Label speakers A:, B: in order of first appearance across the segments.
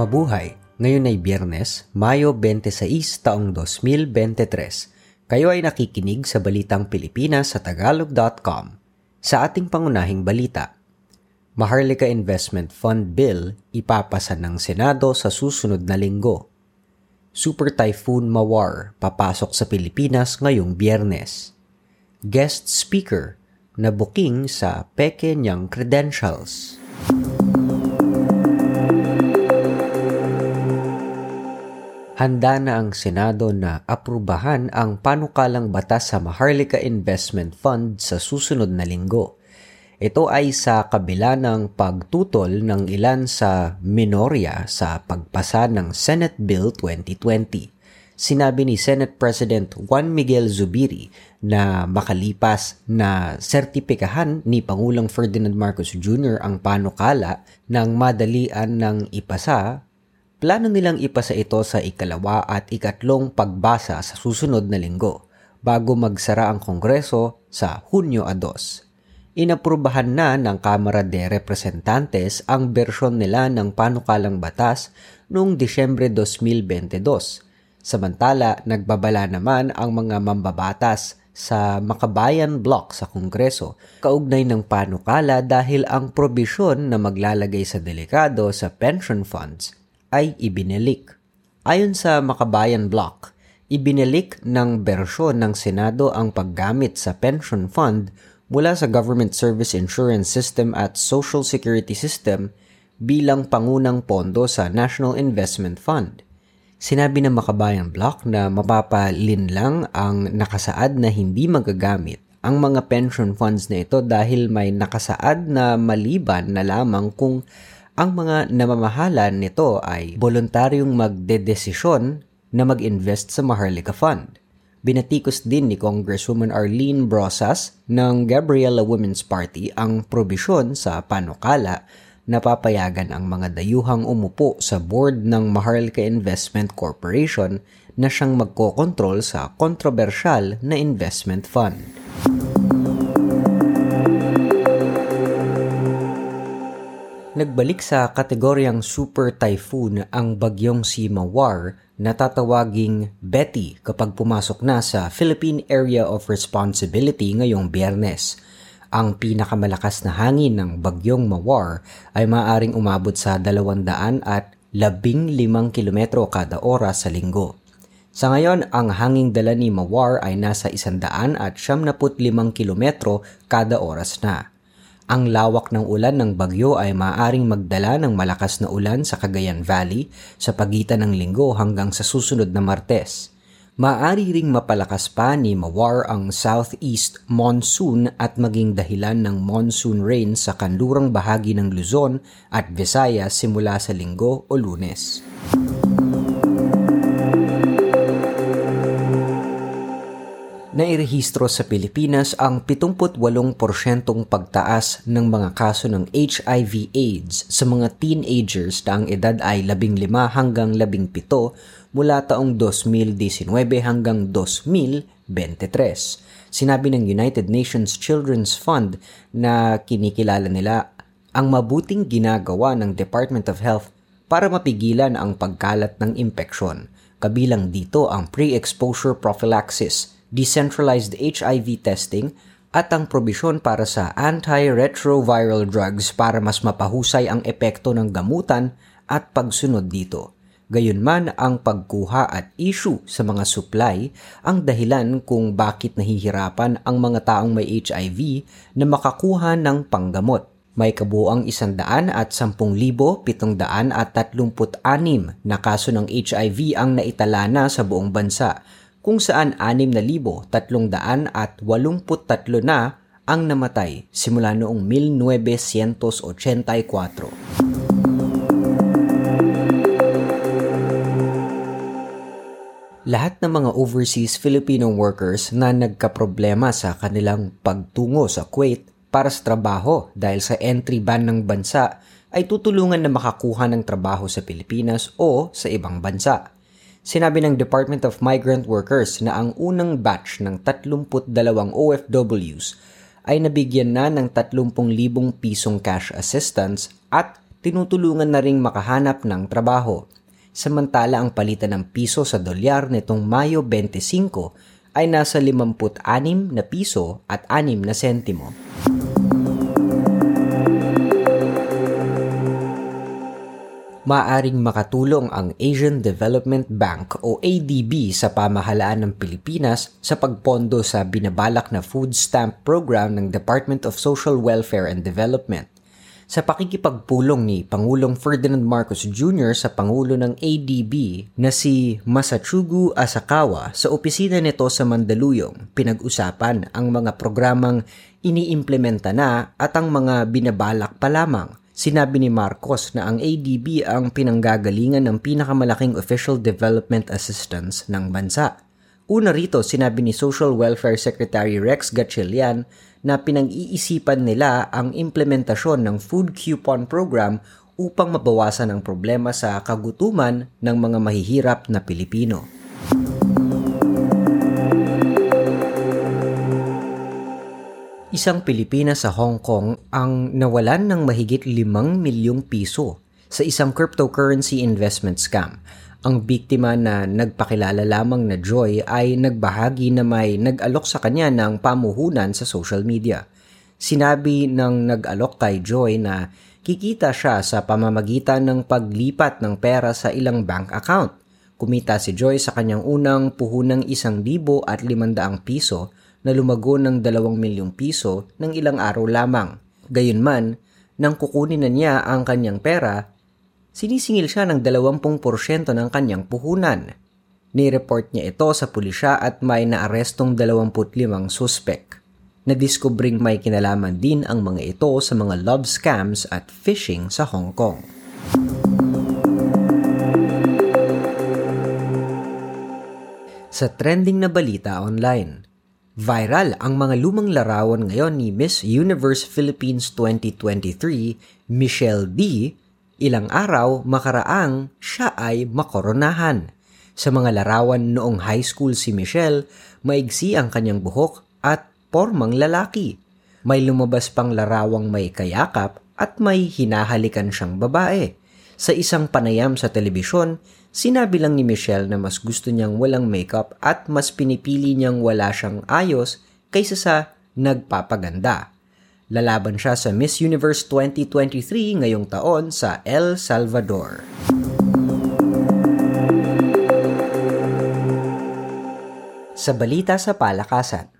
A: Mabuhay! Ngayon ay Biyernes, Mayo 26, taong 2023. Kayo ay nakikinig sa Balitang Pilipinas sa Tagalog.com. Sa ating pangunahing balita, Maharlika Investment Fund Bill ipapasa ng Senado sa susunod na linggo. Super Typhoon Mawar papasok sa Pilipinas ngayong Biyernes. Guest Speaker na booking sa peke niyang credentials. Handa na ang Senado na aprubahan ang panukalang batas sa Maharlika Investment Fund sa susunod na linggo. Ito ay sa kabila ng pagtutol ng ilan sa minorya sa pagpasa ng Senate Bill 2020. Sinabi ni Senate President Juan Miguel Zubiri na makalipas na sertipikahan ni Pangulong Ferdinand Marcos Jr. ang panukala ng madalian ng ipasa Plano nilang ipasa ito sa ikalawa at ikatlong pagbasa sa susunod na linggo bago magsara ang Kongreso sa Hunyo 2. Inaprubahan na ng Kamara de Representantes ang bersyon nila ng panukalang batas noong Disyembre 2022. Samantala, nagbabala naman ang mga mambabatas sa Makabayan Block sa Kongreso kaugnay ng panukala dahil ang probisyon na maglalagay sa delikado sa pension funds ay ibinilik. Ayon sa Makabayan Block, ibinilik ng bersyon ng Senado ang paggamit sa pension fund mula sa Government Service Insurance System at Social Security System bilang pangunang pondo sa National Investment Fund. Sinabi ng Makabayan Block na mapapalin lang ang nakasaad na hindi magagamit ang mga pension funds na ito dahil may nakasaad na maliban na lamang kung ang mga namamahalan nito ay voluntaryong magdedesisyon na mag-invest sa Maharlika Fund. Binatikos din ni Congresswoman Arlene Brosas ng Gabriela Women's Party ang probisyon sa panukala na papayagan ang mga dayuhang umupo sa board ng Maharlika Investment Corporation na siyang magkokontrol sa kontrobersyal na investment fund. Nagbalik sa kategoryang Super Typhoon ang bagyong si Mawar na tatawaging Betty kapag pumasok na sa Philippine Area of Responsibility ngayong biyernes. Ang pinakamalakas na hangin ng bagyong Mawar ay maaaring umabot sa 200 at 15 kilometro kada oras sa linggo. Sa ngayon, ang hanging dala ni Mawar ay nasa 100 at 75 kilometro kada oras na. Ang lawak ng ulan ng bagyo ay maaaring magdala ng malakas na ulan sa Cagayan Valley sa pagitan ng linggo hanggang sa susunod na Martes. Maaari ring mapalakas pa ni Mawar ang southeast monsoon at maging dahilan ng monsoon rain sa kanlurang bahagi ng Luzon at Visayas simula sa linggo o lunes. Nairehistro sa Pilipinas ang 78% pagtaas ng mga kaso ng HIV-AIDS sa mga teenagers na ang edad ay 15 hanggang 17 mula taong 2019 hanggang 2023. Sinabi ng United Nations Children's Fund na kinikilala nila ang mabuting ginagawa ng Department of Health para mapigilan ang pagkalat ng impeksyon. Kabilang dito ang pre-exposure prophylaxis, decentralized HIV testing, at ang probisyon para sa antiretroviral drugs para mas mapahusay ang epekto ng gamutan at pagsunod dito. Gayunman ang pagkuha at issue sa mga supply ang dahilan kung bakit nahihirapan ang mga taong may HIV na makakuha ng panggamot. May kabuang isandaan at sampung libo pitongdaan at tatlumput anim na kaso ng HIV ang naitala na sa buong bansa kung saan 6,383 na ang namatay simula noong 1984. Lahat ng mga overseas Filipino workers na nagkaproblema sa kanilang pagtungo sa Kuwait para sa trabaho dahil sa entry ban ng bansa ay tutulungan na makakuha ng trabaho sa Pilipinas o sa ibang bansa. Sinabi ng Department of Migrant Workers na ang unang batch ng 32 OFWs ay nabigyan na ng 30,000 pisong cash assistance at tinutulungan na ring makahanap ng trabaho. Samantala ang palitan ng piso sa dolyar nitong Mayo 25 ay nasa 56 na piso at 6 na sentimo. Maaring makatulong ang Asian Development Bank o ADB sa pamahalaan ng Pilipinas sa pagpondo sa binabalak na food stamp program ng Department of Social Welfare and Development sa pakikipagpulong ni Pangulong Ferdinand Marcos Jr. sa Pangulo ng ADB na si Masachugu Asakawa sa opisina nito sa Mandaluyong, pinag-usapan ang mga programang iniimplementa na at ang mga binabalak pa lamang. Sinabi ni Marcos na ang ADB ang pinanggagalingan ng pinakamalaking official development assistance ng bansa. Una rito, sinabi ni Social Welfare Secretary Rex Gatchalian na pinag-iisipan nila ang implementasyon ng food coupon program upang mabawasan ang problema sa kagutuman ng mga mahihirap na Pilipino. Isang Pilipina sa Hong Kong ang nawalan ng mahigit 5 milyong piso sa isang cryptocurrency investment scam ang biktima na nagpakilala lamang na Joy ay nagbahagi na may nag-alok sa kanya ng pamuhunan sa social media. Sinabi ng nag-alok kay Joy na kikita siya sa pamamagitan ng paglipat ng pera sa ilang bank account. Kumita si Joy sa kanyang unang puhunang isang libo at limandaang piso na lumago ng dalawang milyong piso ng ilang araw lamang. Gayunman, nang kukunin na niya ang kanyang pera, sinisingil siya ng 20% ng kanyang puhunan. Ni-report niya ito sa pulisya at may naarestong 25 suspek. Nadiskubring may kinalaman din ang mga ito sa mga love scams at phishing sa Hong Kong. Sa trending na balita online, viral ang mga lumang larawan ngayon ni Miss Universe Philippines 2023, Michelle D, Ilang araw makaraang siya ay makoronahan. Sa mga larawan noong high school si Michelle, maigsi ang kanyang buhok at pormang lalaki. May lumabas pang larawang may kayakap at may hinahalikan siyang babae. Sa isang panayam sa telebisyon, sinabi lang ni Michelle na mas gusto niyang walang makeup at mas pinipili niyang wala siyang ayos kaysa sa nagpapaganda. Lalaban siya sa Miss Universe 2023 ngayong taon sa El Salvador. Sa balita sa palakasan,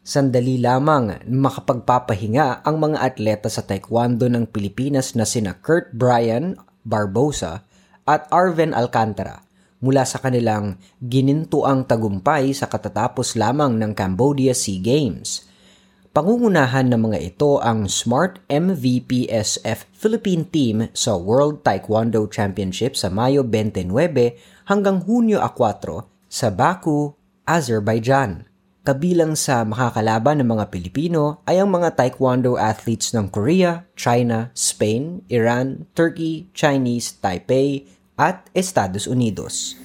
A: sandali lamang makapagpapahinga ang mga atleta sa taekwondo ng Pilipinas na sina Kurt Bryan Barbosa at Arven Alcantara mula sa kanilang ginintuang tagumpay sa katatapos lamang ng Cambodia Sea Games – Pangungunahan ng mga ito ang Smart MVPSF Philippine Team sa World Taekwondo Championship sa Mayo 29 hanggang Hunyo 4 sa Baku, Azerbaijan. Kabilang sa makakalaban ng mga Pilipino ay ang mga taekwondo athletes ng Korea, China, Spain, Iran, Turkey, Chinese, Taipei at Estados Unidos.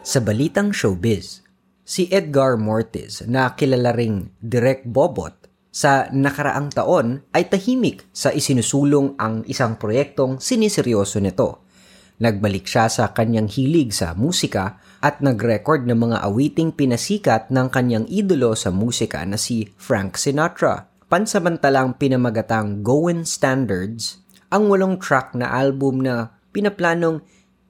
A: Sa balitang showbiz, si Edgar Mortiz na kilala ring Direk Bobot sa nakaraang taon ay tahimik sa isinusulong ang isang proyektong siniseryoso nito. Nagbalik siya sa kanyang hilig sa musika at nag-record ng mga awiting pinasikat ng kanyang idolo sa musika na si Frank Sinatra. Pansamantalang pinamagatang Goin Standards, ang walong track na album na pinaplanong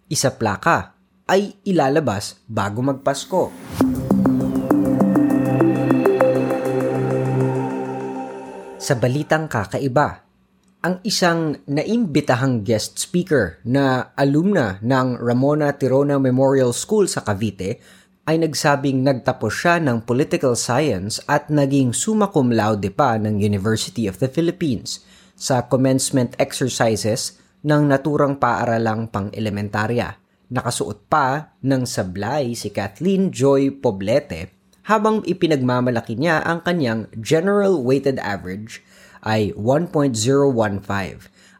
A: isa plaka ay ilalabas bago magpasko. Sa balitang kakaiba, ang isang naimbitahang guest speaker na alumna ng Ramona Tirona Memorial School sa Cavite ay nagsabing nagtapos siya ng political science at naging summa cum laude pa ng University of the Philippines sa commencement exercises ng naturang paaralang pang-elementarya. Nakasuot pa ng sablay si Kathleen Joy Poblete habang ipinagmamalaki niya ang kanyang general weighted average ay 1.015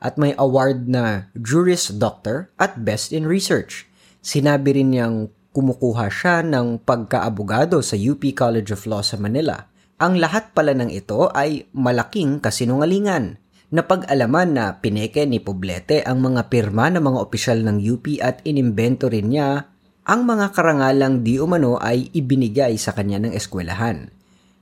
A: at may award na Juris Doctor at Best in Research. Sinabi rin niyang kumukuha siya ng pagkaabogado sa UP College of Law sa Manila Ang lahat pala ng ito ay malaking kasinungalingan. Napag-alaman na pineke ni Poblete ang mga pirma ng mga opisyal ng UP at inimbento rin niya ang mga karangalang di umano ay ibinigay sa kanya ng eskwelahan.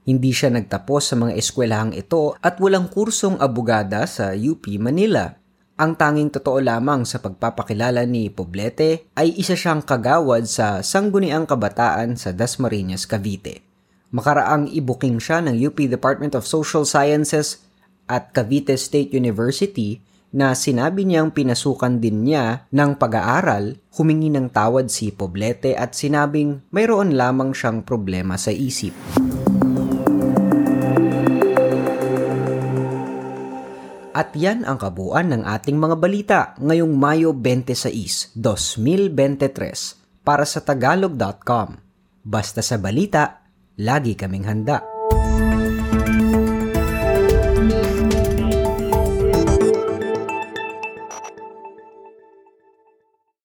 A: Hindi siya nagtapos sa mga eskwelahang ito at walang kursong abogada sa UP Manila. Ang tanging totoo lamang sa pagpapakilala ni Poblete ay isa siyang kagawad sa Sangguniang Kabataan sa Dasmariñas, Cavite. Makaraang ibuking siya ng UP Department of Social Sciences at Cavite State University na sinabi niyang pinasukan din niya ng pag-aaral, humingi ng tawad si Poblete at sinabing mayroon lamang siyang problema sa isip. At yan ang kabuuan ng ating mga balita ngayong Mayo 26, 2023 para sa tagalog.com. Basta sa balita, lagi kaming handa.